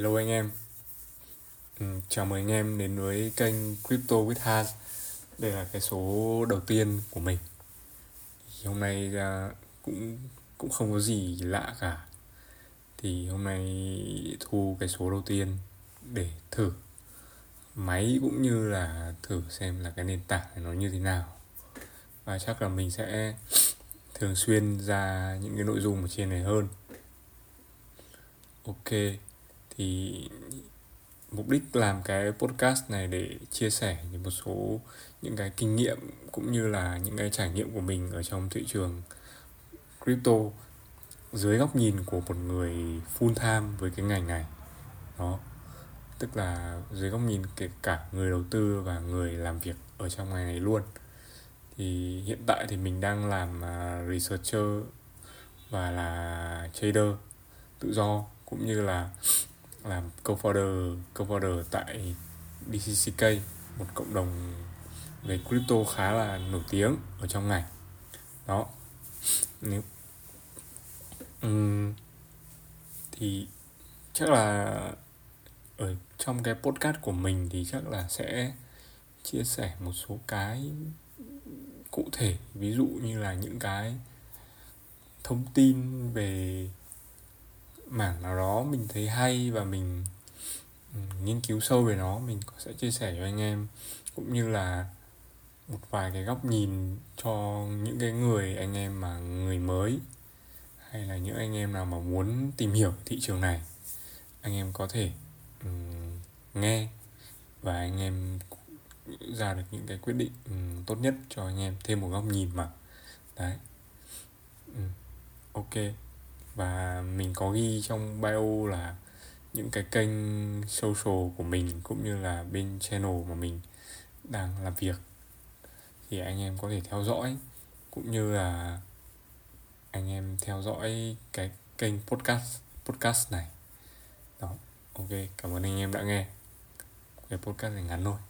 Hello anh em. Ừ, Chào mừng anh em đến với kênh Crypto with Hans Đây là cái số đầu tiên của mình. Thì Hôm nay à, cũng cũng không có gì lạ cả. Thì hôm nay thu cái số đầu tiên để thử. Máy cũng như là thử xem là cái nền tảng này nó như thế nào. Và chắc là mình sẽ thường xuyên ra những cái nội dung ở trên này hơn. Ok thì mục đích làm cái podcast này để chia sẻ một số những cái kinh nghiệm cũng như là những cái trải nghiệm của mình ở trong thị trường crypto dưới góc nhìn của một người full time với cái ngành này. Đó. Tức là dưới góc nhìn kể cả người đầu tư và người làm việc ở trong ngành này luôn. Thì hiện tại thì mình đang làm à, researcher và là trader tự do cũng như là làm co-founder co-founder tại DCCK một cộng đồng về crypto khá là nổi tiếng ở trong ngành. Đó. Nếu uhm, thì chắc là ở trong cái podcast của mình thì chắc là sẽ chia sẻ một số cái cụ thể ví dụ như là những cái thông tin về mảng nào đó mình thấy hay và mình ừ, nghiên cứu sâu về nó mình sẽ chia sẻ cho anh em. Cũng như là một vài cái góc nhìn cho những cái người anh em mà người mới hay là những anh em nào mà muốn tìm hiểu thị trường này. Anh em có thể um, nghe và anh em ra được những cái quyết định um, tốt nhất cho anh em thêm một góc nhìn mà. Đấy. Um, ok và mình có ghi trong bio là những cái kênh social của mình cũng như là bên channel mà mình đang làm việc. Thì anh em có thể theo dõi, cũng như là anh em theo dõi cái kênh podcast podcast này. Đó, ok, cảm ơn anh em đã nghe. Cái podcast này ngắn thôi.